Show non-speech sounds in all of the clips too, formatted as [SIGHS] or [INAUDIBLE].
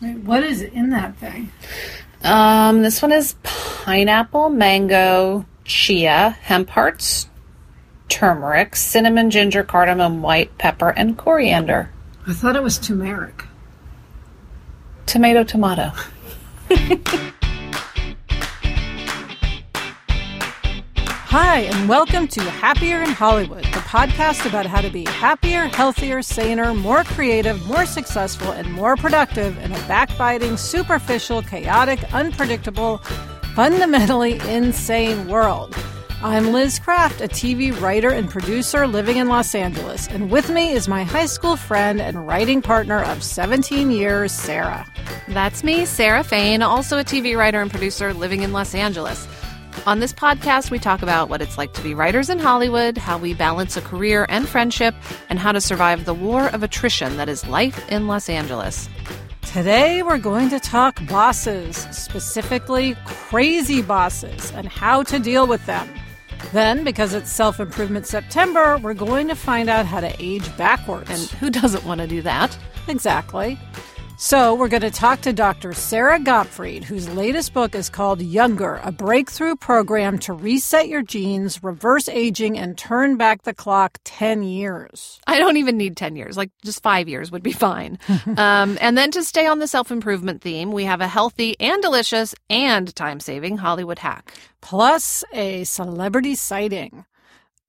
Wait, what is in that thing? Um, this one is pineapple, mango, chia, hemp hearts, turmeric, cinnamon, ginger, cardamom, white pepper, and coriander. I thought it was turmeric. Tomato, tomato. [LAUGHS] Hi, and welcome to Happier in Hollywood, the podcast about how to be happier, healthier, saner, more creative, more successful, and more productive in a backbiting, superficial, chaotic, unpredictable, fundamentally insane world. I'm Liz Craft, a TV writer and producer living in Los Angeles, and with me is my high school friend and writing partner of 17 years, Sarah. That's me, Sarah Fain, also a TV writer and producer living in Los Angeles. On this podcast, we talk about what it's like to be writers in Hollywood, how we balance a career and friendship, and how to survive the war of attrition that is life in Los Angeles. Today, we're going to talk bosses, specifically crazy bosses, and how to deal with them. Then, because it's Self Improvement September, we're going to find out how to age backwards. And who doesn't want to do that? Exactly. So, we're going to talk to Dr. Sara Gottfried, whose latest book is called Younger A Breakthrough Program to Reset Your Genes, Reverse Aging, and Turn Back the Clock 10 Years. I don't even need 10 years, like just five years would be fine. [LAUGHS] um, and then to stay on the self improvement theme, we have a healthy and delicious and time saving Hollywood hack. Plus, a celebrity sighting.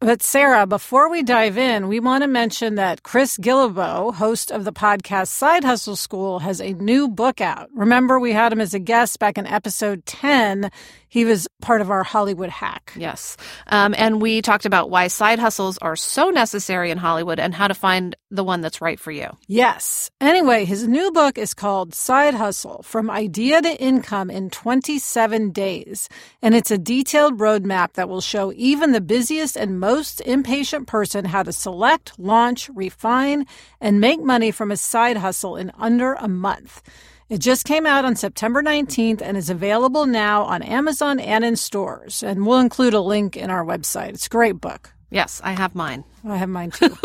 But Sarah, before we dive in, we want to mention that Chris Guillebeau, host of the podcast Side Hustle School, has a new book out. Remember, we had him as a guest back in episode 10. He was part of our Hollywood hack. Yes. Um, and we talked about why side hustles are so necessary in Hollywood and how to find the one that's right for you. Yes. Anyway, his new book is called Side Hustle From Idea to Income in 27 Days. And it's a detailed roadmap that will show even the busiest and most impatient person how to select, launch, refine, and make money from a side hustle in under a month. It just came out on September 19th and is available now on Amazon and in stores. And we'll include a link in our website. It's a great book. Yes, I have mine. I have mine too.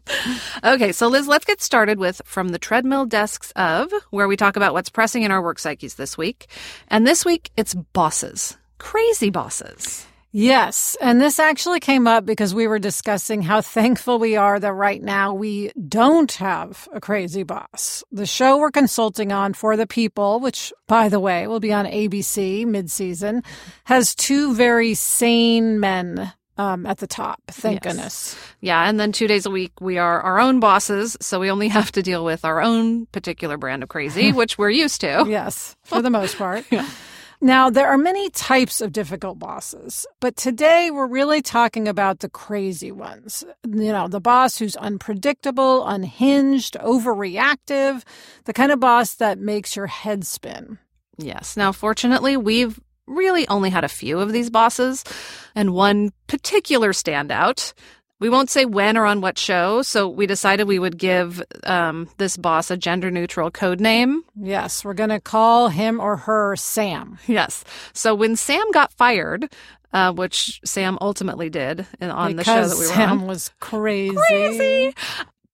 [LAUGHS] okay, so Liz, let's get started with From the Treadmill Desks of, where we talk about what's pressing in our work psyches this week. And this week, it's bosses. Crazy bosses. Yes. And this actually came up because we were discussing how thankful we are that right now we don't have a crazy boss. The show we're consulting on for the people, which by the way will be on ABC mid-season, has two very sane men um, at the top. Thank Yes. goodness. Yeah, and then two days a week, we are our own bosses, so we only have to deal with our own particular brand of crazy, [LAUGHS] which we're used to. Yes, for the most part. [LAUGHS] Now, there are many types of difficult bosses, but today we're really talking about the crazy ones. You know, the boss who's unpredictable, unhinged, overreactive, the kind of boss that makes your head spin. Yes. Now, fortunately, we've really only had a few of these bosses, and one particular standout. We won't say when or on what show, so we decided we would give um, this boss a gender neutral code name. Yes, we're going to call him or her Sam. Yes. So when Sam got fired, uh, which Sam ultimately did in, on because the show that we were Sam on, was crazy. crazy.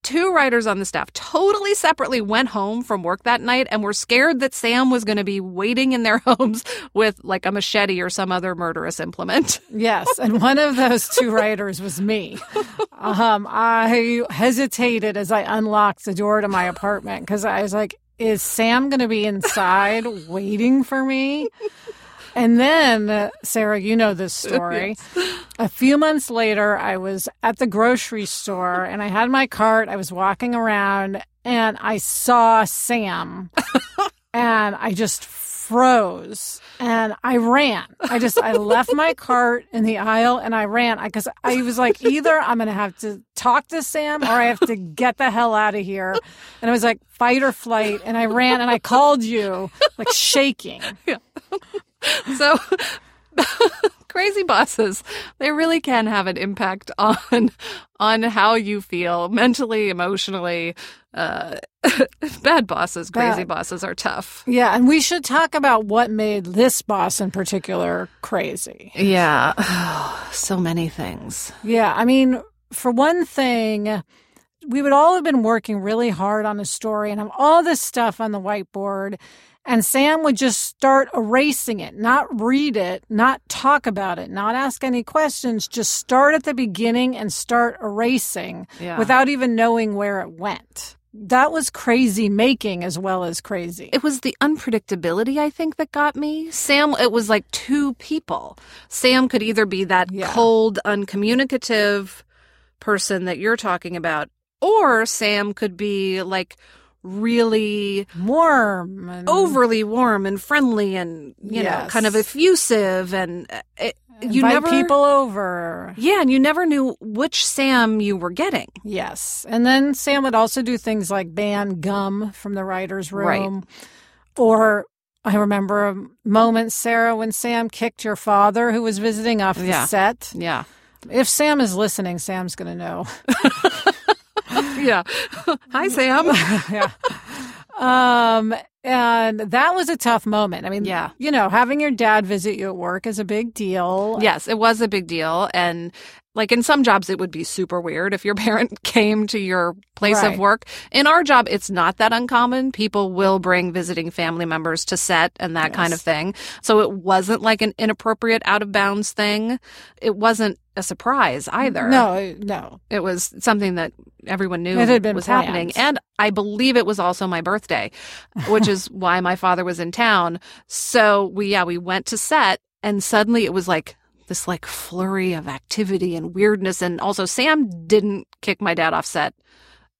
Two writers on the staff totally separately went home from work that night and were scared that Sam was going to be waiting in their [LAUGHS] homes with like a machete or some other murderous implement. Yes, and one of those two [LAUGHS] writers was me. Um, I hesitated as I unlocked the door to my apartment because I was like, "Is Sam going to be inside waiting for me?" And then, uh, Sarah, you know this [LAUGHS] story. A few months later, I was at the grocery store and I had my cart. I was walking around and I saw Sam [LAUGHS] and I just froze and I ran. I just I left my cart in the aisle and I ran because I was like either I'm going to have to talk to Sam or I have to get the hell out of here. And I was like fight or flight and I ran and I called you like shaking. [LAUGHS] [LAUGHS] So [LAUGHS] crazy bosses, they really can have an impact [LAUGHS] on on how you feel mentally, emotionally. Uh, bad bosses, crazy Bad. bosses are tough. Yeah, and we should talk about what made this boss in particular crazy. Yeah, [SIGHS] so many things. Yeah, I mean, for one thing, we would all have been working really hard on a story and have all this stuff on the whiteboard. And Sam would just start erasing it, not read it, not talk about it, not ask any questions, just start at the beginning and start erasing Yeah. without even knowing where it went. That was crazy making as well as crazy. It was the unpredictability, I think, that got me. Sam, it was like two people. Sam could either be that Yeah. cold, uncommunicative person that you're talking about, or Sam could be like really Warm and overly warm and friendly and, you know, kind of effusive. And uh, it, you invite never. people over. Yeah, and you never knew which Sam you were getting. Yes. And then Sam would also do things like ban gum from the writer's room, Right. Or I remember a moment, Sarah, when Sam kicked your father who was visiting off the Yeah. set. Yeah. If Sam is listening, Sam's going to know. [LAUGHS] [LAUGHS] Yeah. Hi, Sam. [LAUGHS] yeah. Um, and that was a tough moment. I mean, Yeah. you know, having your dad visit you at work is a big deal. Yes, it was a big deal. And like in some jobs, it would be super weird if your [LAUGHS] parent came to your place Right. of work. In our job, it's not that uncommon. People will bring visiting family members to set and that kind of thing. So it wasn't like an inappropriate out of bounds thing. It wasn't a surprise either. No, no. It was something that everyone knew It had been was planned. happening. And I believe it was also my birthday, which is [LAUGHS] why my father was in town. So we, yeah, we went to set and suddenly it was like this like flurry of activity and weirdness. And also Sam didn't kick my dad off set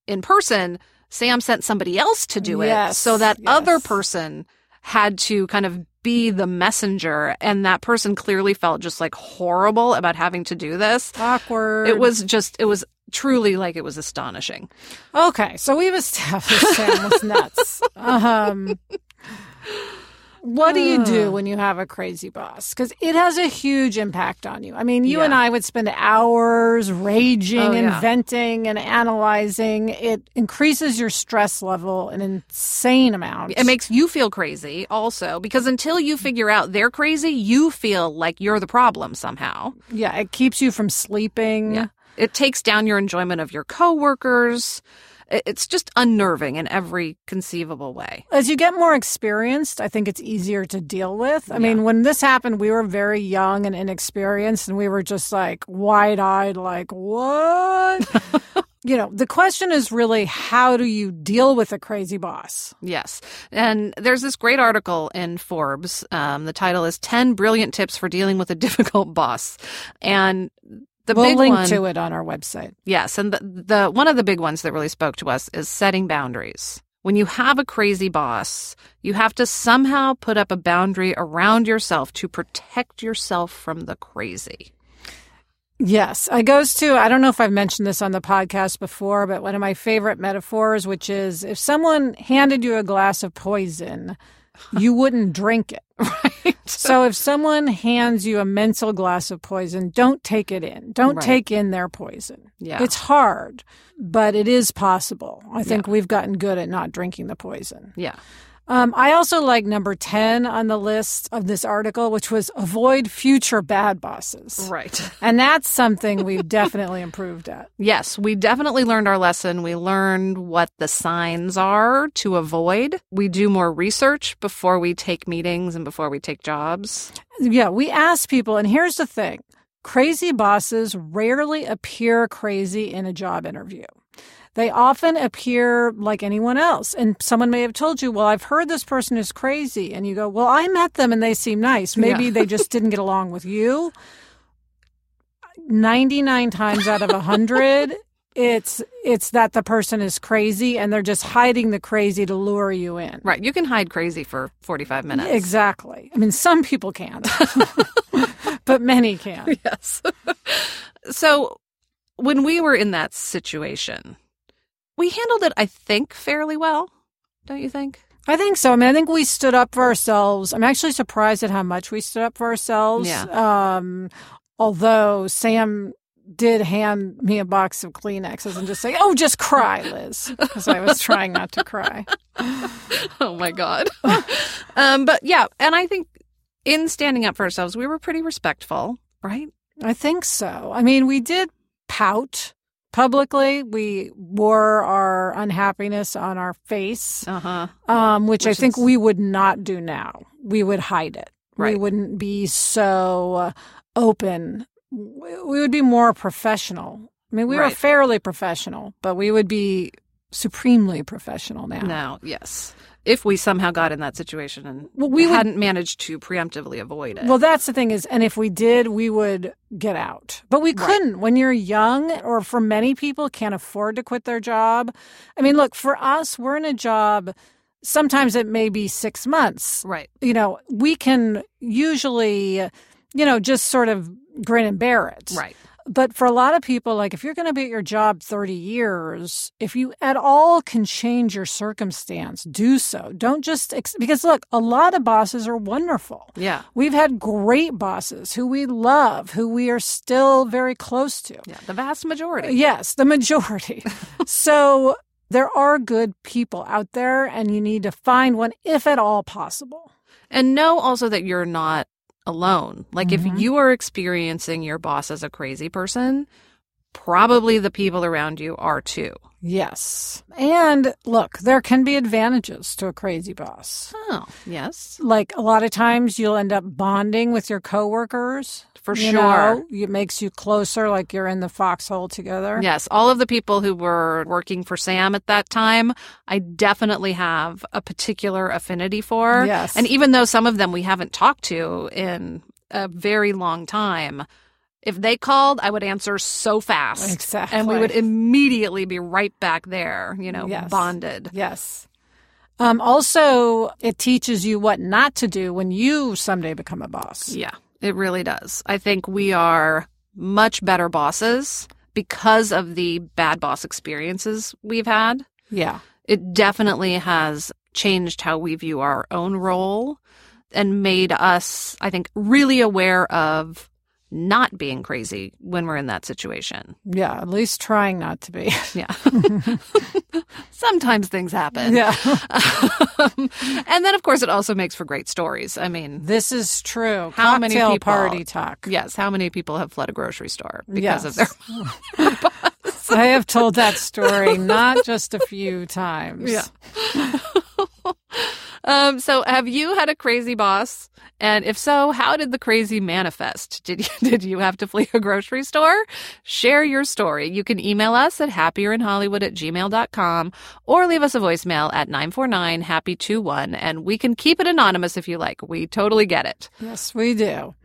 in person. Sam sent somebody else to do it. So that yes. other person had to kind of be the messenger. And that person clearly felt just like horrible about having to do this. Awkward. It was just, it was truly like it was astonishing. Okay, so we've established Sam was nuts. Um, what do you do when you have a crazy boss? Because it has a huge impact on you. I mean, you Yeah. and I would spend hours raging Oh, and yeah. venting and analyzing. It increases your stress level an insane amount. It makes you feel crazy also because until you figure out they're crazy, you feel like you're the problem somehow. yeah, it keeps you from sleeping. Yeah. It takes down your enjoyment of your coworkers. It- It's just unnerving in every conceivable way. As you get more experienced, I think it's easier to deal with. I mean, when this happened, we were very young and inexperienced, and we were just like wide eyed, like, what? [LAUGHS] you know, the question is really how do you deal with a crazy boss? Yes. And there's this great article in Forbes. Um, the title is 10 Brilliant Tips for Dealing with a Difficult Boss. And the we'll big link one, to it on our website. Yes, and the, the one of the big ones that really spoke to us is setting boundaries. When you have a crazy boss, you have to somehow put up a boundary around yourself to protect yourself from the crazy. Yes, it goes to, I don't know if I've mentioned this on the podcast before, but one of my favorite metaphors, which is if someone handed you a glass of poison, you wouldn't drink it. [LAUGHS] Right? So if someone hands you a mental glass of poison, don't take it in. Don't Right. take in their poison. Yeah. It's hard, but it is possible. I think we've gotten good at not drinking the poison. Yeah. Um, I also like number 10 on the list of this article, which was avoid future bad bosses. Right. [LAUGHS] And that's something we've definitely improved at. Yes, we definitely learned our lesson. We learned what the signs are to avoid. We do more research before we take meetings and before we take jobs. Yeah, we ask people, and here's the thing crazy bosses rarely appear crazy in a job interview. They often appear like anyone else. And someone may have told you, Well, I've heard this person is crazy. And you go, Well, I met them and they seem nice. Maybe Yeah. they just didn't get along with you. 99 times out of 100, [LAUGHS] it's it's that the person is crazy and they're just hiding the crazy to lure you in. Right. You can hide crazy for 45 minutes. Exactly. I mean, some people can't [LAUGHS] but many can. Yes. [LAUGHS] so when we were in that situation, we handled it, I think, fairly well. Don't you think? I think so. I mean, I think we stood up for ourselves. I'm actually surprised at how much we stood up for ourselves. Yeah. Um, although Sam did hand me a box of Kleenexes and just say, "Oh, just cry, Liz," because I was trying not to cry. [LAUGHS] oh my god. [LAUGHS] um, but yeah, and I think in standing up for ourselves, we were pretty respectful, right? I think so. I mean, we did pout, publicly. We wore our unhappiness on our face, Uh-huh. um, which, I Which think is- we would not do now. We would hide it. We wouldn't be so uh, open. We we would be more professional. I mean, we were fairly professional, but we would be supremely professional now. Now, yes. If we somehow got in that situation and Well, we hadn't managed to preemptively avoid it. Well, that's the thing is, and if we did, we would get out. But we couldn't when you're young, or for many people, can't afford to quit their job. I mean, look, for us, we're in a job. Sometimes it may be six months. right. You know, we can usually, you know, just sort of grin and bear it. Right. But for a lot of people, like if you're going to be at your job 30 years, if you at all can change your circumstance, do so. Don't just, ex- because look, a lot of bosses are wonderful. Yeah. We've had great bosses who we love, who we are still very close to. Yeah. The vast majority. Uh, yes, the majority. [LAUGHS] so there are good people out there, and you need to find one if at all possible. And know also that you're not alone. Like Mhm. if you are experiencing your boss as a crazy person, probably the people around you are too. Yes. And look, there can be advantages to a crazy boss. Oh, yes. Like a lot of times you'll end up bonding with your coworkers. For you sure. know? it makes you closer, like you're in the foxhole together. Yes, all of the people who were working for Sam at that time, I definitely have a particular affinity for. Yes. And even though some of them we haven't talked to in a very long time, if they called, I would answer so fast. Exactly. And we would immediately be right back there, you know, Yes. bonded. Yes. Um, also, it teaches you what not to do when you someday become a boss. Yeah, it really does. I think we are much better bosses because of the bad boss experiences we've had. Yeah. It definitely has changed how we view our own role and made us, I think, really aware of not being crazy when we're in that situation. Yeah. At least trying not to be. [LAUGHS] Yeah. [LAUGHS] Sometimes things happen. yeah. [LAUGHS] Um, and then, of course, it also makes for great stories. I mean, This is true. How many people- party talk. yes, how many people have fled a grocery store because of their Yes. I have told that story not just a few times. Yeah. Um, so have you had a crazy boss? And if so, how did the crazy manifest? Did you, [LAUGHS] did you have to flee a grocery store? Share your story. You can email us at happierinhollywood at gmail.com or leave us a voicemail at 949-HAPPY21 and we can keep it anonymous if you like. We totally get it. Yes, we do.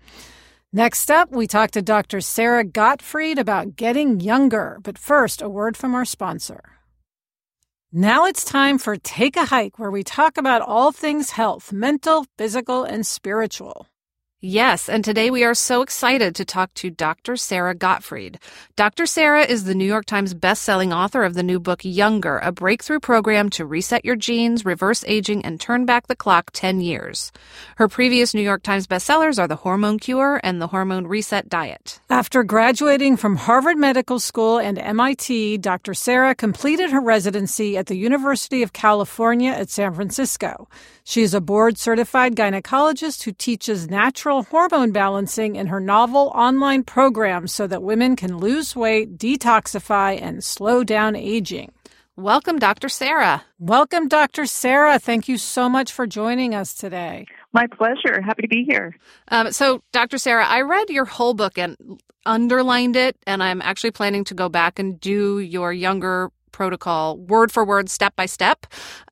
Next up, we talk to Dr. Sara Gottfried about getting younger. But first, a word from our sponsor. Now it's time for Take a Hike, where we talk about all things health mental, physical, and spiritual. Yes, and today we are so excited to talk to Dr. Sara Gottfried. Dr. Sarah is the New York Times bestselling author of the new book Younger, a breakthrough program to reset your genes, reverse aging, and turn back the clock 10 years. Her previous New York Times bestsellers are The Hormone Cure and The Hormone Reset Diet. After graduating from Harvard Medical School and MIT, Dr. Sarah completed her residency at the University of California at San Francisco. She is a board certified gynecologist who teaches natural hormone balancing in her novel online program so that women can lose weight, detoxify, and slow down aging. Welcome, Dr. Sarah. Welcome, Dr. Sarah. Thank you so much for joining us today. My pleasure. Happy to be here. Um, so, Dr. Sarah, I read your whole book and underlined it, and I'm actually planning to go back and do your younger protocol word for word, step by step.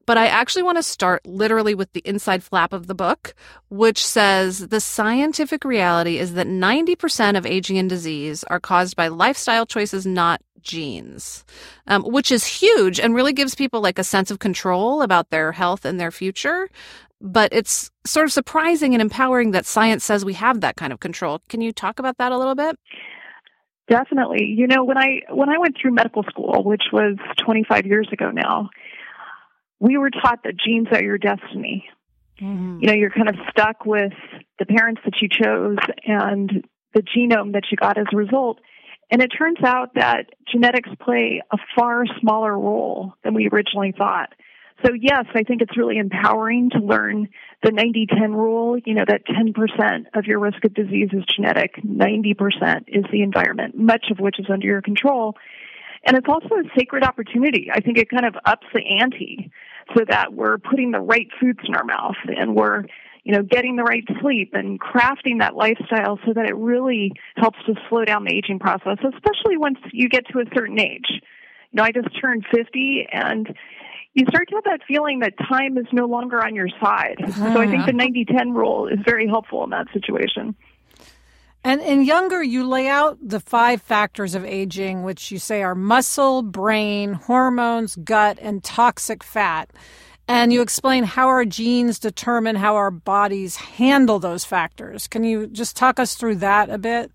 But I actually want to start literally with the inside flap of the book, which says the scientific reality is that 90% of aging and disease are caused by lifestyle choices, not genes, um, which is huge and really gives people like a sense of control about their health and their future. But it's sort of surprising and empowering that science says we have that kind of control. Can you talk about that a little bit? Definitely. You know, when I when I went through medical school, which was 25 years ago now, we were taught that genes are your destiny. Mm-hmm. You know, you're kind of stuck with the parents that you chose and the genome that you got as a result. And it turns out that genetics play a far smaller role than we originally thought. So yes, I think it's really empowering to learn the 90-10 rule, you know, that 10% of your risk of disease is genetic, 90% is the environment, much of which is under your control. And it's also a sacred opportunity. I think it kind of ups the ante so that we're putting the right foods in our mouth and we're, you know, getting the right sleep and crafting that lifestyle so that it really helps to slow down the aging process, especially once you get to a certain age. You know, I just turned 50 and you start to have that feeling that time is no longer on your side. So I think the ah. 90-10 rule is very helpful in that situation. And in younger, you lay out the five factors of aging, which you say are muscle, brain, hormones, gut, and toxic fat. And you explain how our genes determine how our bodies handle those factors. Can you just talk us through that a bit?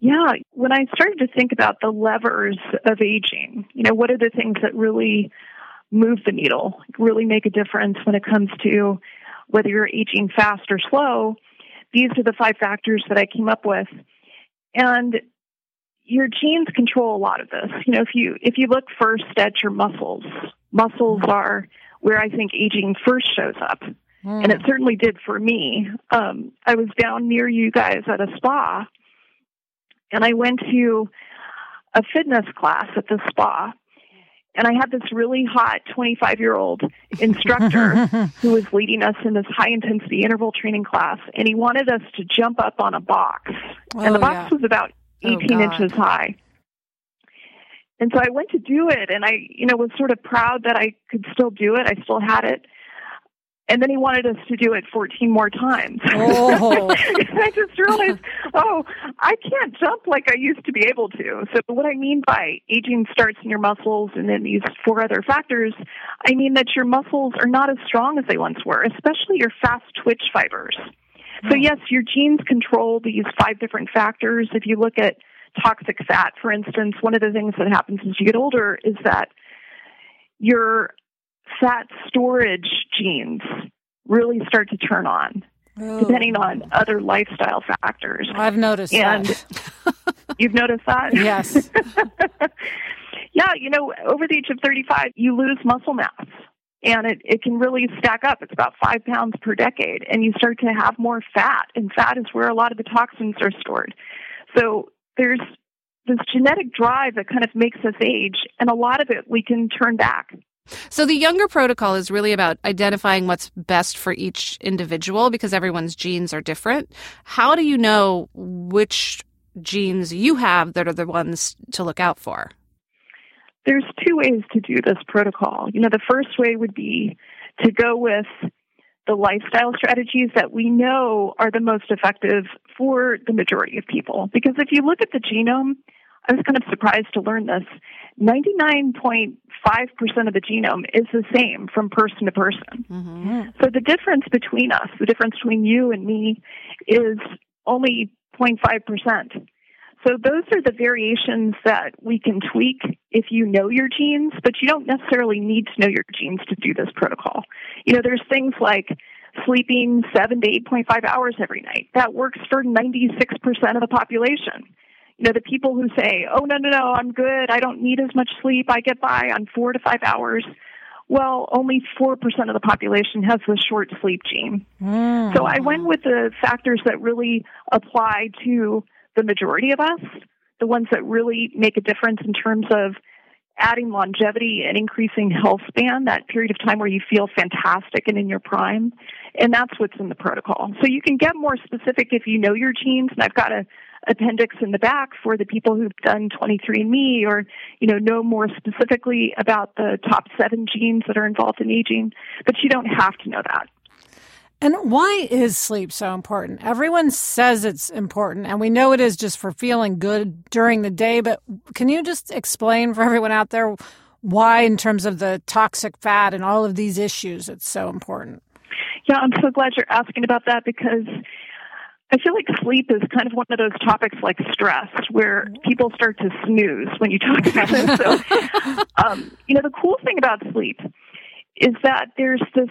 Yeah, when I started to think about the levers of aging, you know, what are the things that really move the needle, really make a difference when it comes to whether you're aging fast or slow? these are the five factors that I came up with. And your genes control a lot of this. You know, if you if you look first at your muscles, muscles are where I think aging first shows up. Mm. And it certainly did for me. Um, I was down near you guys at a spa, and I went to a fitness class at the spa and I had this really hot 25 year old instructor [LAUGHS] who was leading us in this high intensity interval training class. And he wanted us to jump up on a box. Oh, and the oh, box yeah. was about 18 oh, inches high. And so I went to do it and I, you know, was sort of proud that I could still do it. I still had it. And then he wanted us to do it 14 more times. [LAUGHS] Oh. and I just realized, oh, I can't jump like I used to be able to. So what I mean by aging starts in your muscles and then these four other factors, I mean that your muscles are not as strong as they once were, especially your fast twitch fibers. So hmm. yes, your genes control these five different factors. If you look at toxic fat, for instance, one of the things that happens as you get older is that your fat storage genes really start to turn on, oh. depending on other lifestyle factors. I've noticed and that. [LAUGHS] you've noticed that? Yes. [LAUGHS] yeah, you know, over the age of 35, you lose muscle mass. And it, it can really stack up. It's about five pounds per decade. And you start to have more fat. And fat is where a lot of the toxins are stored. So there's this genetic drive that kind of makes us age. And a lot of it we can turn back. So the younger protocol is really about identifying what's best for each individual because everyone's genes are different. How do you know which genes you have that are the ones to look out for? There's two ways to do this protocol. You know, the first way would be to go with the lifestyle strategies that we know are the most effective for the majority of people. Because if you look at the genome, I was kind of surprised to learn this. 99.5% of the genome is the same from person to person. Mm-hmm. So the difference between us, the difference between you and me, is only 0.5%. So those are the variations that we can tweak if you know your genes, but you don't necessarily need to know your genes to do this protocol. You know, there's things like sleeping 7 to 8.5 hours every night. That works for 96% of the population you know, the people who say, oh, no, no, no, I'm good. I don't need as much sleep. I get by on four to five hours. Well, only 4% of the population has the short sleep gene. Mm. So I went with the factors that really apply to the majority of us, the ones that really make a difference in terms of adding longevity and increasing health span, that period of time where you feel fantastic and in your prime. And that's what's in the protocol. So you can get more specific if you know your genes. And I've got a appendix in the back for the people who've done 23andMe or, you know, know more specifically about the top seven genes that are involved in aging. But you don't have to know that. And why is sleep so important? Everyone says it's important, and we know it is just for feeling good during the day. But can you just explain for everyone out there why, in terms of the toxic fat and all of these issues, it's so important? Yeah, I'm so glad you're asking about that because I feel like sleep is kind of one of those topics like stress where people start to snooze when you talk about it. So, [LAUGHS] um, you know, the cool thing about sleep is that there's this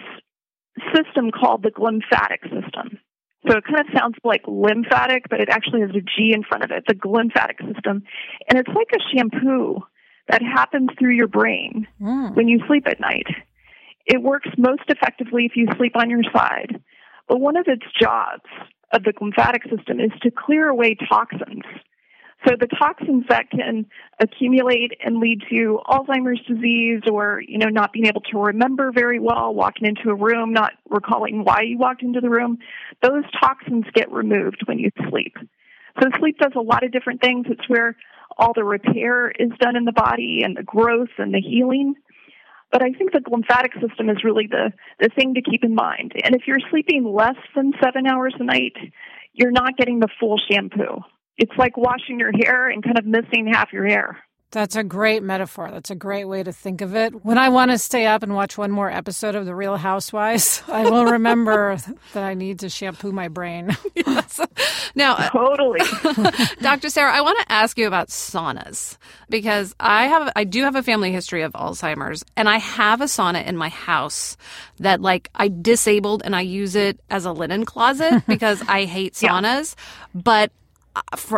system called the glymphatic system. So it kind of sounds like lymphatic, but it actually has a G in front of it, the glymphatic system. And it's like a shampoo that happens through your brain mm. when you sleep at night. It works most effectively if you sleep on your side. But one of its jobs of the glymphatic system is to clear away toxins. So the toxins that can accumulate and lead to Alzheimer's disease or, you know, not being able to remember very well, walking into a room, not recalling why you walked into the room, those toxins get removed when you sleep. So sleep does a lot of different things. It's where all the repair is done in the body and the growth and the healing. But I think the glymphatic system is really the, the thing to keep in mind. And if you're sleeping less than seven hours a night, you're not getting the full shampoo it's like washing your hair and kind of missing half your hair. That's a great metaphor. That's a great way to think of it. When I want to stay up and watch one more episode of The Real Housewives, [LAUGHS] I will remember that I need to shampoo my brain. [LAUGHS] yes. Now, uh, totally. [LAUGHS] Dr. Sarah, I want to ask you about saunas because I have I do have a family history of Alzheimer's and I have a sauna in my house that like I disabled and I use it as a linen closet because I hate saunas, yeah. but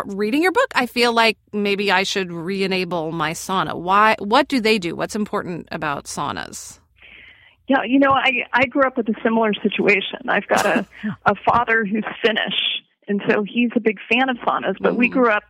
reading your book, I feel like maybe I should re-enable my sauna. Why? What do they do? What's important about saunas? Yeah, you know, I I grew up with a similar situation. I've got a [LAUGHS] a father who's Finnish, and so he's a big fan of saunas. But mm. we grew up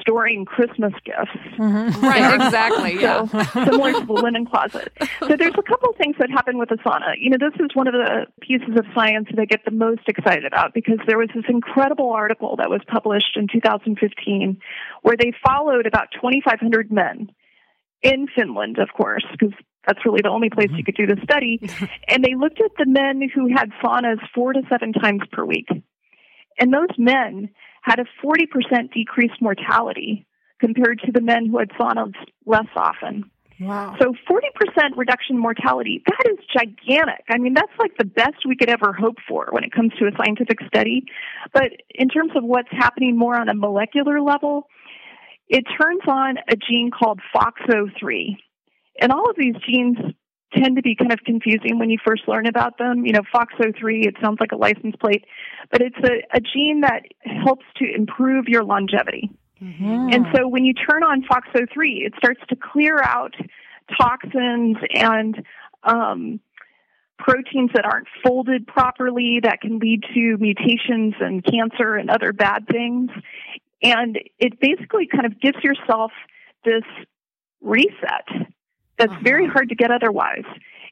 storing Christmas gifts. Mm-hmm. Right, [LAUGHS] exactly. Yeah. So, [LAUGHS] similar to the linen closet. So there's a couple of things that happen with a sauna. You know, this is one of the pieces of science that I get the most excited about because there was this incredible article that was published in 2015 where they followed about 2,500 men in Finland, of course, because that's really the only place you could do the study. [LAUGHS] and they looked at the men who had saunas four to seven times per week. And those men had a 40% decreased mortality compared to the men who had saunas less often. Wow. So 40% reduction in mortality, that is gigantic. I mean, that's like the best we could ever hope for when it comes to a scientific study. But in terms of what's happening more on a molecular level, it turns on a gene called FOXO3. And all of these genes tend to be kind of confusing when you first learn about them. You know, FOXO3, it sounds like a license plate, but it's a, a gene that helps to improve your longevity. Mm-hmm. And so when you turn on FOXO3, it starts to clear out toxins and um, proteins that aren't folded properly that can lead to mutations and cancer and other bad things. And it basically kind of gives yourself this reset that's uh-huh. very hard to get otherwise.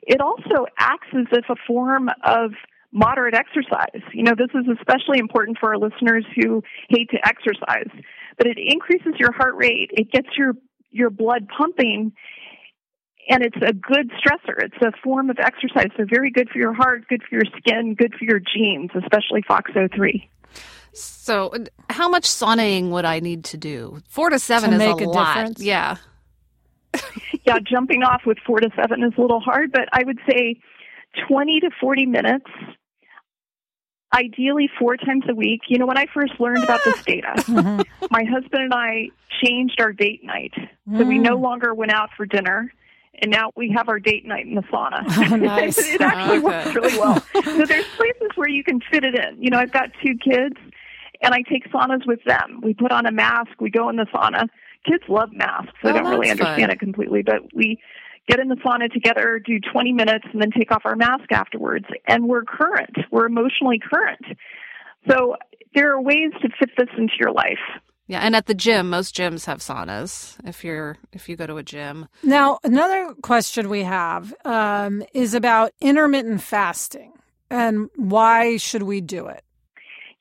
It also acts as if a form of moderate exercise. You know, this is especially important for our listeners who hate to exercise, but it increases your heart rate, it gets your your blood pumping, and it's a good stressor. It's a form of exercise, so very good for your heart, good for your skin, good for your genes, especially FOXO3. So, how much saunaing would I need to do? Four to seven to is make a, a lot. Difference? Yeah. [LAUGHS] yeah, jumping off with four to seven is a little hard, but I would say 20 to 40 minutes, ideally four times a week. You know, when I first learned about this [LAUGHS] data, mm-hmm. my husband and I changed our date night. So we no mm. longer went out for dinner. And now we have our date night in the sauna. Oh, [LAUGHS] nice. it actually works really well. So there's places where you can fit it in. You know, I've got two kids, and I take saunas with them. We put on a mask, we go in the sauna kids love masks. I oh, don't really understand fun. it completely, but we get in the sauna together, do 20 minutes, and then take off our mask afterwards. And we're current. We're emotionally current. So there are ways to fit this into your life. Yeah, and at the gym, most gyms have saunas. If you're if you go to a gym. Now, another question we have um, is about intermittent fasting and why should we do it?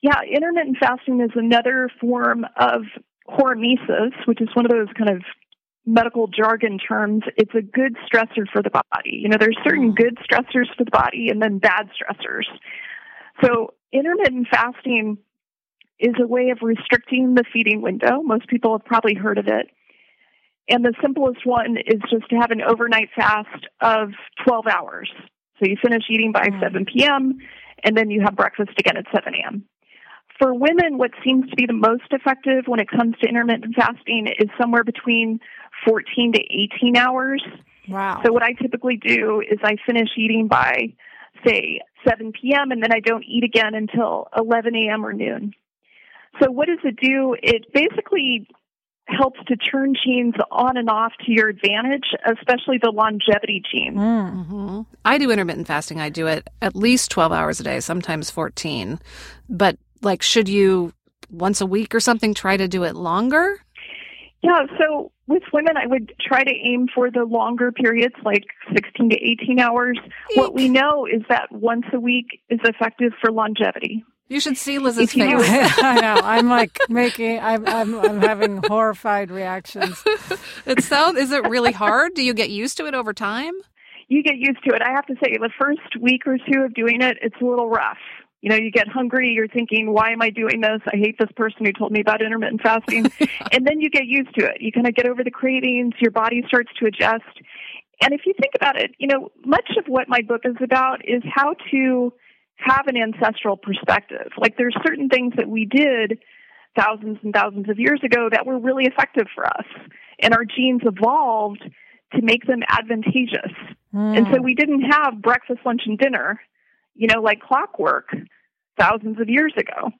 Yeah, intermittent fasting is another form of hormesis, which is one of those kind of medical jargon terms, it's a good stressor for the body. You know, there's certain mm. good stressors for the body and then bad stressors. So intermittent fasting is a way of restricting the feeding window. Most people have probably heard of it. And the simplest one is just to have an overnight fast of 12 hours. So you finish eating by mm. 7 p.m. and then you have breakfast again at 7 a.m. For women, what seems to be the most effective when it comes to intermittent fasting is somewhere between 14 to 18 hours. Wow. So what I typically do is I finish eating by, say, 7 p.m. and then I don't eat again until 11 a.m. or noon. So what does it do? It basically helps to turn genes on and off to your advantage, especially the longevity gene. Mm-hmm. I do intermittent fasting. I do it at least 12 hours a day, sometimes 14. But like should you once a week or something try to do it longer? Yeah, so with women, I would try to aim for the longer periods, like 16 to 18 hours. Eek. What we know is that once a week is effective for longevity. You should see Liz's If you- face. [LAUGHS] I know. [LAUGHS] I'm like making. I'm. I'm. I'm having horrified reactions. [LAUGHS] It sounds. Is it really hard? Do you get used to it over time? You get used to it. I have to say, the first week or two of doing it, it's a little rough. You know, you get hungry, you're thinking, why am I doing this? I hate this person who told me about intermittent fasting. [LAUGHS] and then you get used to it. You kind of get over the cravings, your body starts to adjust. And if you think about it, you know, much of what my book is about is how to have an ancestral perspective. Like there's certain things that we did thousands and thousands of years ago that were really effective for us. And our genes evolved to make them advantageous. And Hmm. so we didn't have breakfast, lunch, and dinner, you know, like clockwork thousands of years ago.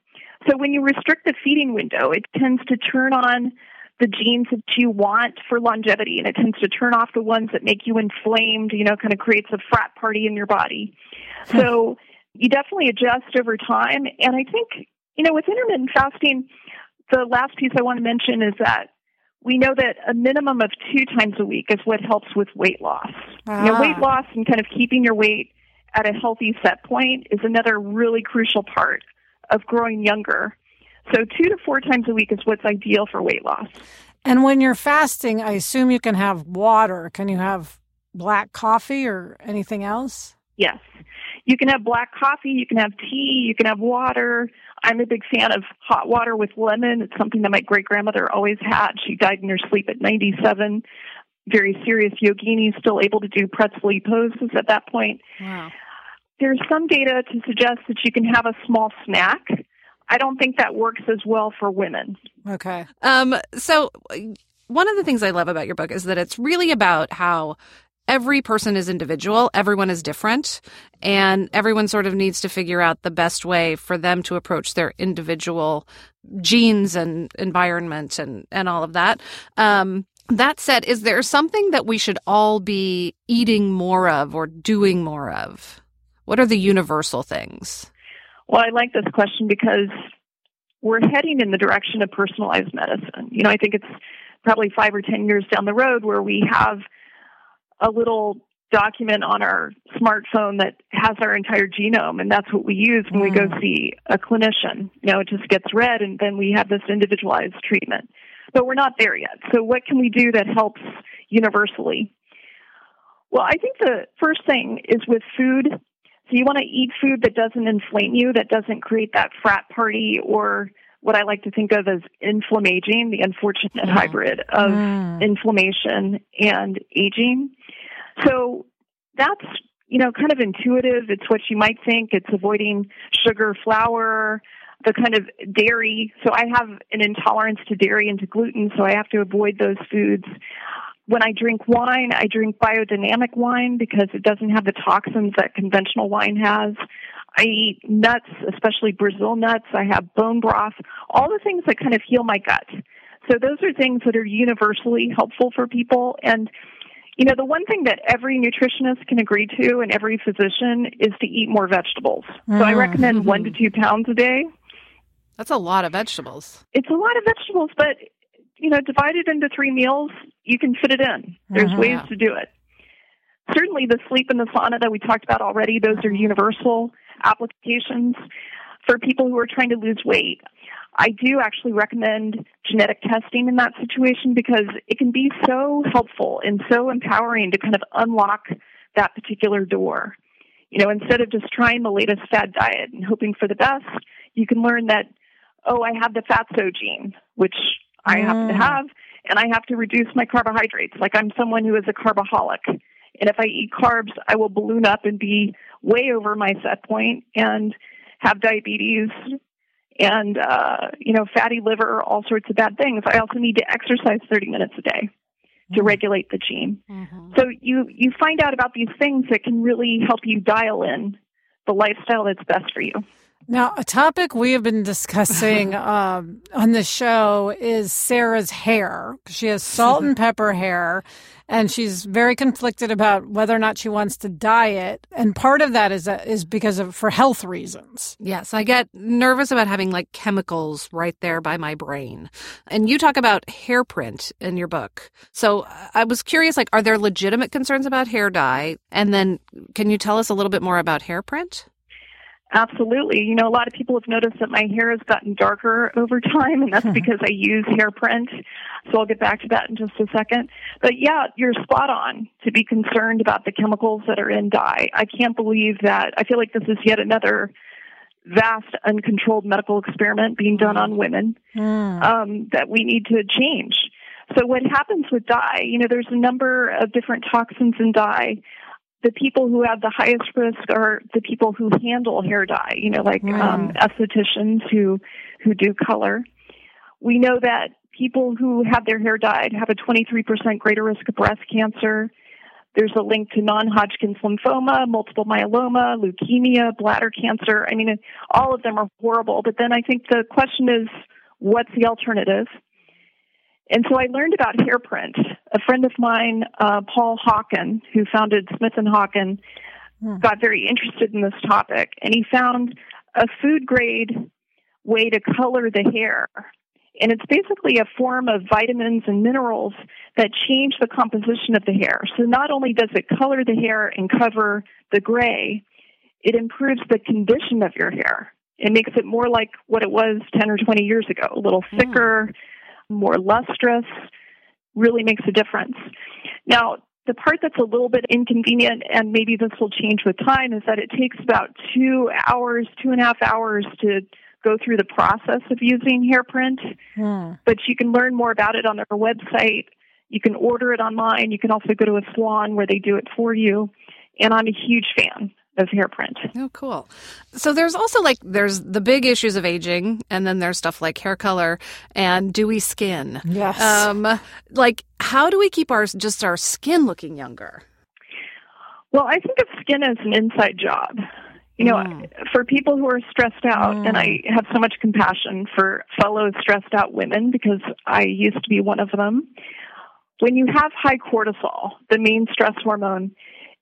So when you restrict the feeding window, it tends to turn on the genes that you want for longevity and it tends to turn off the ones that make you inflamed, you know, kind of creates a frat party in your body. So you definitely adjust over time. And I think, you know, with intermittent fasting, the last piece I want to mention is that we know that a minimum of two times a week is what helps with weight loss. You know, Ah. weight loss and kind of keeping your weight at a healthy set point is another really crucial part of growing younger. So two to four times a week is what's ideal for weight loss. And when you're fasting, I assume you can have water. Can you have black coffee or anything else? Yes. You can have black coffee, you can have tea, you can have water. I'm a big fan of hot water with lemon. It's something that my great grandmother always had. She died in her sleep at 97. Very serious yogini, still able to do pretzely poses at that point. Wow. There's some data to suggest that you can have a small snack. I don't think that works as well for women. Okay. Um, so one of the things I love about your book is that it's really about how every person is individual, everyone is different, and everyone sort of needs to figure out the best way for them to approach their individual genes and environment and, and all of that. Um, that said, is there something that we should all be eating more of or doing more of? What are the universal things? Well, I like this question because we're heading in the direction of personalized medicine. You know, I think it's probably five or 10 years down the road where we have a little document on our smartphone that has our entire genome, and that's what we use when we go hmm. see a clinician. You know, it just gets read, and then we have this individualized treatment. But we're not there yet. So, what can we do that helps universally? Well, I think the first thing is with food. So you want to eat food that doesn't inflame you, that doesn't create that frat party or what I like to think of as inflammaging, the unfortunate hybrid of Mm. inflammation and aging. So that's, you know, kind of intuitive. It's what you might think. It's avoiding sugar, flour, the kind of dairy. So I have an intolerance to dairy and to gluten, so I have to avoid those foods. When I drink wine, I drink biodynamic wine because it doesn't have the toxins that conventional wine has. I eat nuts, especially Brazil nuts. I have bone broth, all the things that kind of heal my gut. So those are things that are universally helpful for people. And, you know, the one thing that every nutritionist can agree to and every physician is to eat more vegetables. So I Mm. recommend one to two pounds a day. That's a lot of vegetables. It's a lot of vegetables, but, you know, divided into three meals, you can fit it in. There's Mhm. ways to do it. Certainly the sleep and the sauna that we talked about already, those are universal applications for people who are trying to lose weight. I do actually recommend genetic testing in that situation because it can be so helpful and so empowering to kind of unlock that particular door. You know, instead of just trying the latest fad diet and hoping for the best, you can learn that, oh, I have the fatso gene, which I happen to Mm. have, and I have to reduce my carbohydrates. Like I'm someone who is a carbaholic. And if I eat carbs, I will balloon up and be way over my set point and have diabetes and uh, you know fatty liver, all sorts of bad things. I also need to exercise 30 minutes a day to regulate the gene. So you you find out about these things that can really help you dial in the lifestyle that's best for you. Now, a topic we have been discussing [LAUGHS] um, on the show is Sarah's hair. She has salt and [LAUGHS] pepper hair, and she's very conflicted about whether or not she wants to dye it. And part of that is uh, is because of for health reasons. Yes, I get nervous about having like chemicals right there by my brain. And you talk about hairprint in your book. So I was curious like are there legitimate concerns about hair dye? And then can you tell us a little bit more about hairprint? Absolutely. You know, a lot of people have noticed that my hair has gotten darker over [LAUGHS] time, and that's because I use hair print. So I'll get back to that in just a second. But yeah, you're spot on to be concerned about the chemicals that are in dye. I can't believe that. I feel like this is yet another vast, uncontrolled medical experiment being done on women Mm. um, that we need to change. So what happens with dye? You know, there's a number of different toxins in dye the people who have the highest risk are the people who handle hair dye, you know, like um, estheticians who who do color. We know that people who have their hair dyed have a 23% greater risk of breast cancer. There's a link to non-Hodgkin's lymphoma, multiple myeloma, leukemia, bladder cancer. I mean, all of them are horrible. But then I think the question is, what's the alternative? And so I learned about hairprint. A friend of mine, uh, Paul Hawken, who founded Smith and Hawken, got very interested in this topic, and he found a food grade way to color the hair. And it's basically a form of vitamins and minerals that change the composition of the hair. So not only does it color the hair and cover the gray, it improves the condition of your hair. It makes it more like what it was 10 or 20 years ago, a little thicker, more lustrous, really makes a difference. Now, the part that's a little bit inconvenient, and maybe this will change with time, is that it takes about two hours, two and a half hours to go through the process of using hairprint. Hmm. But you can learn more about it on their website. You can order it online. You can also go to a salon where they do it for you. And I'm a huge fan of hairprint. Oh, cool. So there's also like there's the big issues of aging, and then there's stuff like hair color and dewy skin. Yes. Um, like how do we keep our just our skin looking younger? Well, I think of skin as an inside job. You know, Mm. for people who are stressed out, and I have so much compassion for fellow stressed out women because I used to be one of them. When you have high cortisol, the main stress hormone,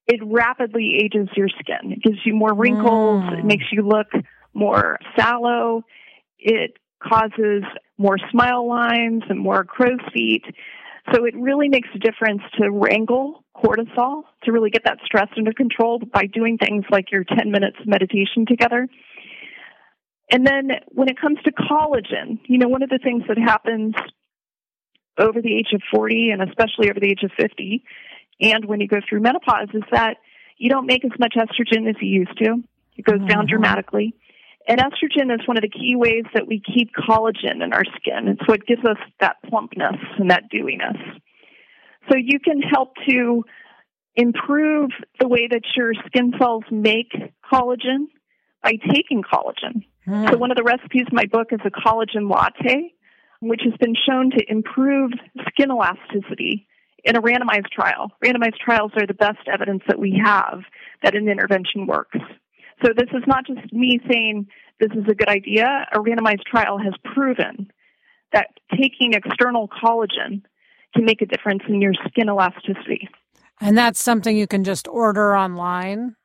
it rapidly ages your skin. It gives you more wrinkles, it mm. makes you look more sallow, it causes more smile lines and more crow's feet. So it really makes a difference to wrangle cortisol to really get that stress under control by doing things like your 10 minutes of meditation together. And then when it comes to collagen, you know, one of the things that happens over the age of 40 and especially over the age of 50 and when you go through menopause is that you don't make as much estrogen as you used to. It goes down mm-hmm. dramatically. And estrogen is one of the key ways that we keep collagen in our skin. It's what gives us that plumpness and that dewiness. So you can help to improve the way that your skin cells make collagen by taking collagen. So hmm. one of the recipes in my book is a collagen latte, which has been shown to improve skin elasticity in a randomized trial. Randomized trials are the best evidence that we have that an intervention works. So this is not just me saying this is a good idea. A randomized trial has proven that taking external collagen can make a difference in your skin elasticity. And that's something you can just order online,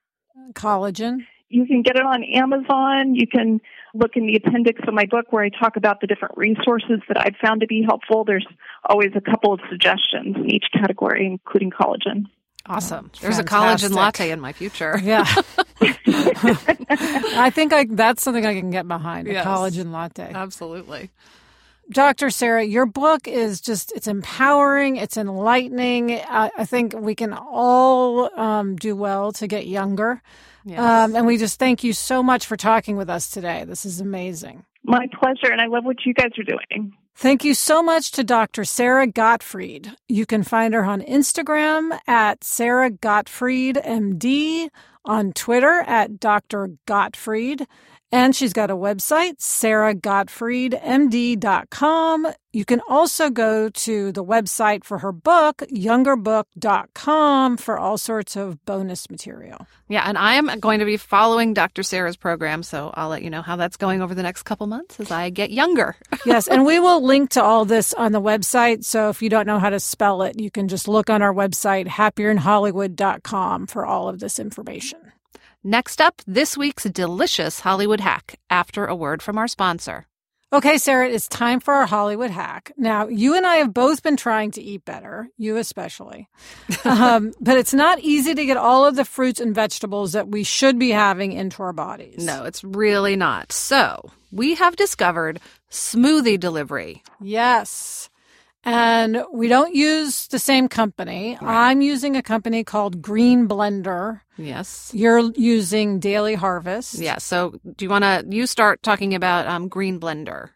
collagen. You can get it on Amazon. You can look in the appendix of my book where I talk about the different resources that I've found to be helpful. There's always a couple of suggestions in each category, including collagen. Awesome. There's a collagen latte in my future. [LAUGHS] Yeah. [LAUGHS] I think I, that's something I can get behind, a collagen latte. Absolutely. Dr. Sara, your book is just, it's empowering, it's enlightening. I, I think we can all um, do well to get younger. Yes. Um, and we just thank you so much for talking with us today. This is amazing. My pleasure, and I love what you guys are doing. Thank you so much to Dr. Sara Gottfried. You can find her on Instagram at Sara Gottfried MD, on Twitter at Dr. Gottfried, and she's got a website, saragottfriedmd.com. You can also go to the website for her book, youngerbook.com, for all sorts of bonus material. Yeah, and I am going to be following Dr. Sara's program, so I'll let you know how that's going over the next couple months as I get younger. [LAUGHS] yes, and we will link to all this on the website. So if you don't know how to spell it, you can just look on our website, happierin hollywood.com, for all of this information. Next up, this week's delicious Hollywood hack after a word from our sponsor. Okay, Sarah, it's time for our Hollywood hack. Now, you and I have both been trying to eat better, you especially. [LAUGHS] um, but it's not easy to get all of the fruits and vegetables that we should be having into our bodies. No, it's really not. So, we have discovered smoothie delivery. Yes. And we don't use the same company. Right. I'm using a company called Green Blender. Yes. You're using Daily Harvest. Yeah. So do you want to, you start talking about um, Green Blender.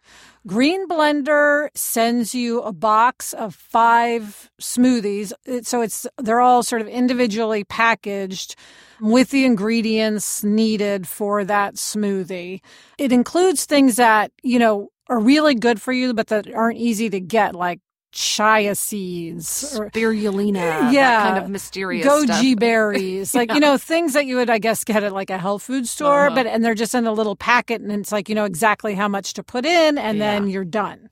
Green Blender sends you a box of five smoothies. So it's, they're all sort of individually packaged with the ingredients needed for that smoothie. It includes things that, you know, are really good for you, but that aren't easy to get, like chia seeds or spirulina yeah kind of mysterious goji stuff. [LAUGHS] berries like yeah. you know things that you would i guess get at like a health food store uh-huh. but and they're just in a little packet and it's like you know exactly how much to put in and yeah. then you're done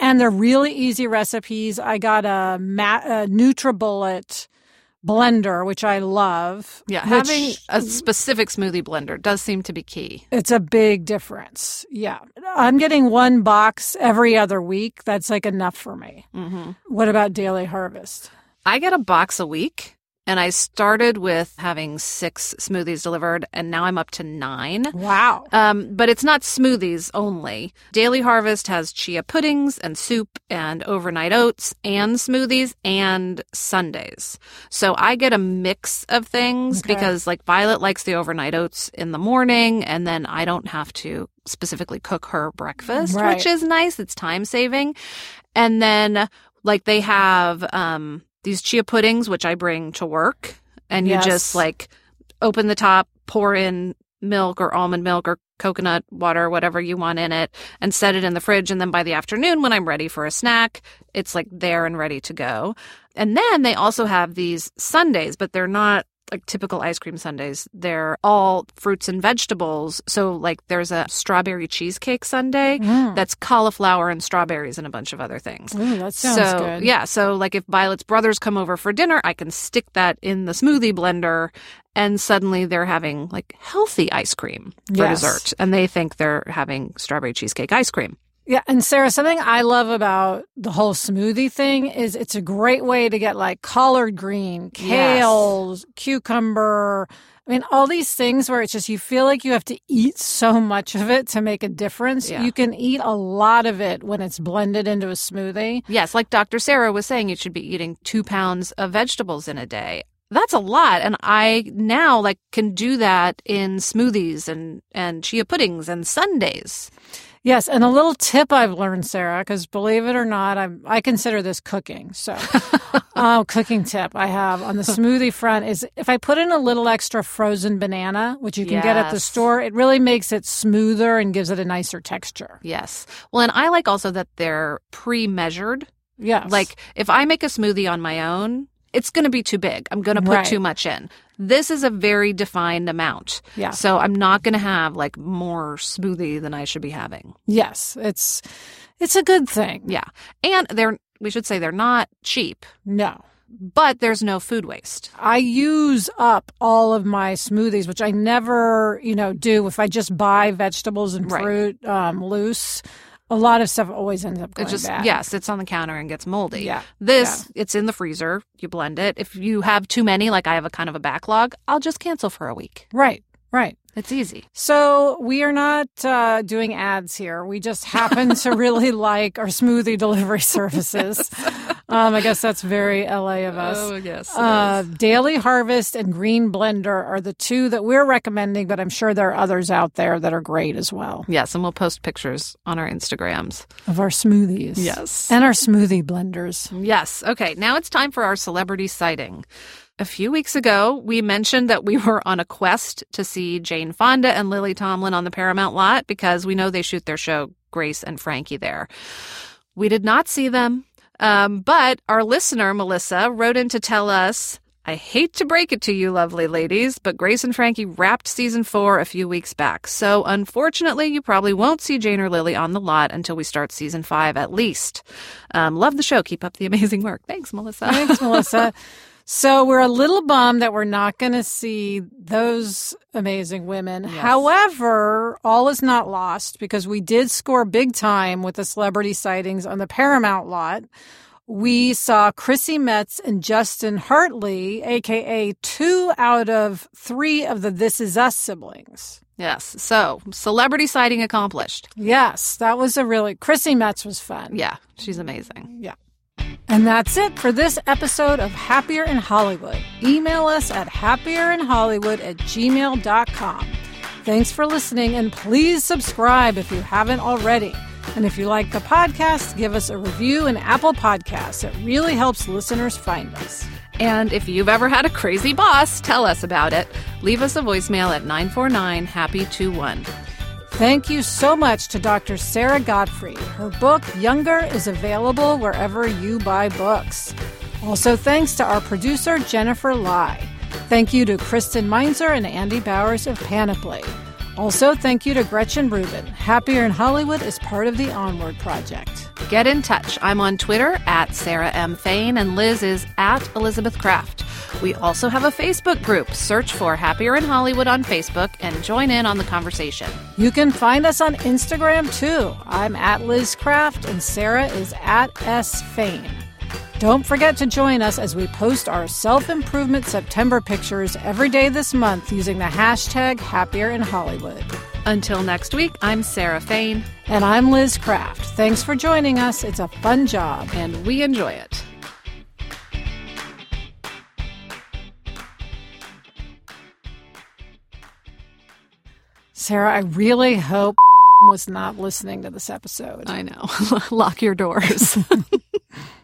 and they're really easy recipes i got a, Ma- a nutribullet blender, which I love. Yeah, having a specific smoothie blender does seem to be key. It's a big difference. Yeah. I'm getting one box every other week. That's like enough for me. Mm-hmm. What about Daily Harvest? I get a box a week. And I started with having six smoothies delivered, and now I'm up to nine. Wow. Um, but it's not smoothies only. Daily Harvest has chia puddings and soup and overnight oats and smoothies and sundaes. So I get a mix of things okay. because, like, Violet likes the overnight oats in the morning, and then I don't have to specifically cook her breakfast, right. which is nice. It's time saving. And then, like, they have, um, these chia puddings, which I bring to work, and you yes. just like open the top, pour in milk or almond milk or coconut water, whatever you want in it, and set it in the fridge. And then by the afternoon, when I'm ready for a snack, it's like there and ready to go. And then they also have these sundaes, but they're not like typical ice cream sundaes. They're all fruits and vegetables. So like there's a strawberry cheesecake sundae mm. that's cauliflower and strawberries and a bunch of other things. Ooh, that sounds so, good. Yeah, so like if Violet's brothers come over for dinner, I can stick that in the smoothie blender and suddenly they're having like healthy ice cream for yes. dessert and they think they're having strawberry cheesecake ice cream. Yeah, and Sarah, something I love about the whole smoothie thing is it's a great way to get like collard green, kale, yes. cucumber. I mean, all these things where it's just you feel like you have to eat so much of it to make a difference. Yeah. You can eat a lot of it when it's blended into a smoothie. Yes, like Dr. Sara was saying, you should be eating two pounds of vegetables in a day that's a lot and i now like can do that in smoothies and and chia puddings and sundaes Yes, and a little tip I've learned, Sarah, because believe it or not, I I consider this cooking. So, [LAUGHS] uh, cooking tip I have on the smoothie front is if I put in a little extra frozen banana, which you can yes. get at the store, it really makes it smoother and gives it a nicer texture. Yes. Well, and I like also that they're pre-measured. Yes. Like if I make a smoothie on my own, it's going to be too big. I'm going to put right. too much in. This is a very defined amount. Yeah. So I'm not going to have like more smoothie than I should be having. Yes, it's it's a good thing. Yeah. And they're we should say they're not cheap. No. But there's no food waste. I use up all of my smoothies, which I never, you know, do if I just buy vegetables and fruit right. um, loose a lot of stuff always ends up going it just bad. yeah sits on the counter and gets moldy. Yeah. This yeah. it's in the freezer. You blend it. If you have too many like i have a kind of a backlog i'll just cancel for a week. Right right it's easy. So we are not uh, doing ads here. We just happen to [LAUGHS] really like our smoothie delivery services. [LAUGHS] Um, I guess that's very LA of us. Oh, yes. Uh, Daily Harvest and Green Blender are the two that we're recommending, but I'm sure there are others out there that are great as well. Yes, and we'll post pictures on our Instagrams of our smoothies. Yes. And our smoothie blenders. Yes. Okay, now it's time for our celebrity sighting. A few weeks ago, we mentioned that we were on a quest to see Jane Fonda and Lily Tomlin on the Paramount lot because we know they shoot their show Grace and Frankie there. We did not see them, um, but our listener, Melissa, wrote in to tell us I hate to break it to you, lovely ladies, but Grace and Frankie wrapped season four a few weeks back. So, unfortunately, you probably won't see Jane or Lily on the lot until we start season five at least. Um, love the show. Keep up the [LAUGHS] amazing work. Thanks, Melissa. Thanks, Melissa. [LAUGHS] So we're a little bummed that we're not going to see those amazing women. Yes. However, all is not lost because we did score big time with the celebrity sightings on the Paramount lot. We saw Chrissy Metz and Justin Hartley, aka two out of three of the This Is Us siblings. Yes. So, celebrity sighting accomplished. Yes, that was a really Chrissy Metz was fun. Yeah, she's amazing. Yeah. And that's it for this episode of Happier in Hollywood. Email us at happierinhollywood at gmail.com. Thanks for listening, and please subscribe if you haven't already. And if you like the podcast, give us a review in Apple Podcasts. It really helps listeners find us. And if you've ever had a crazy boss, tell us about it. Leave us a voicemail at 949 Happy 21. Thank you so much to Dr. Sara Gottfried. Her book, Younger, is available wherever you buy books. Also, thanks to our producer, Jennifer Lai. Thank you to Kristen Meinzer and Andy Bowers of Panoply. Also, thank you to Gretchen Rubin. Happier in Hollywood is part of the Onward Project. Get in touch. I'm on Twitter at Sarah M. Fain, and Liz is at Elizabeth Craft. We also have a Facebook group. Search for Happier in Hollywood on Facebook and join in on the conversation. You can find us on Instagram too. I'm at Liz Craft and Sarah is at S Fain. Don't forget to join us as we post our self improvement September pictures every day this month using the hashtag Happier in Hollywood. Until next week, I'm Sarah Fain, And I'm Liz Craft. Thanks for joining us. It's a fun job. and we enjoy it. Sarah, I really hope [LAUGHS] was not listening to this episode. I know. [LAUGHS] Lock your doors. [LAUGHS]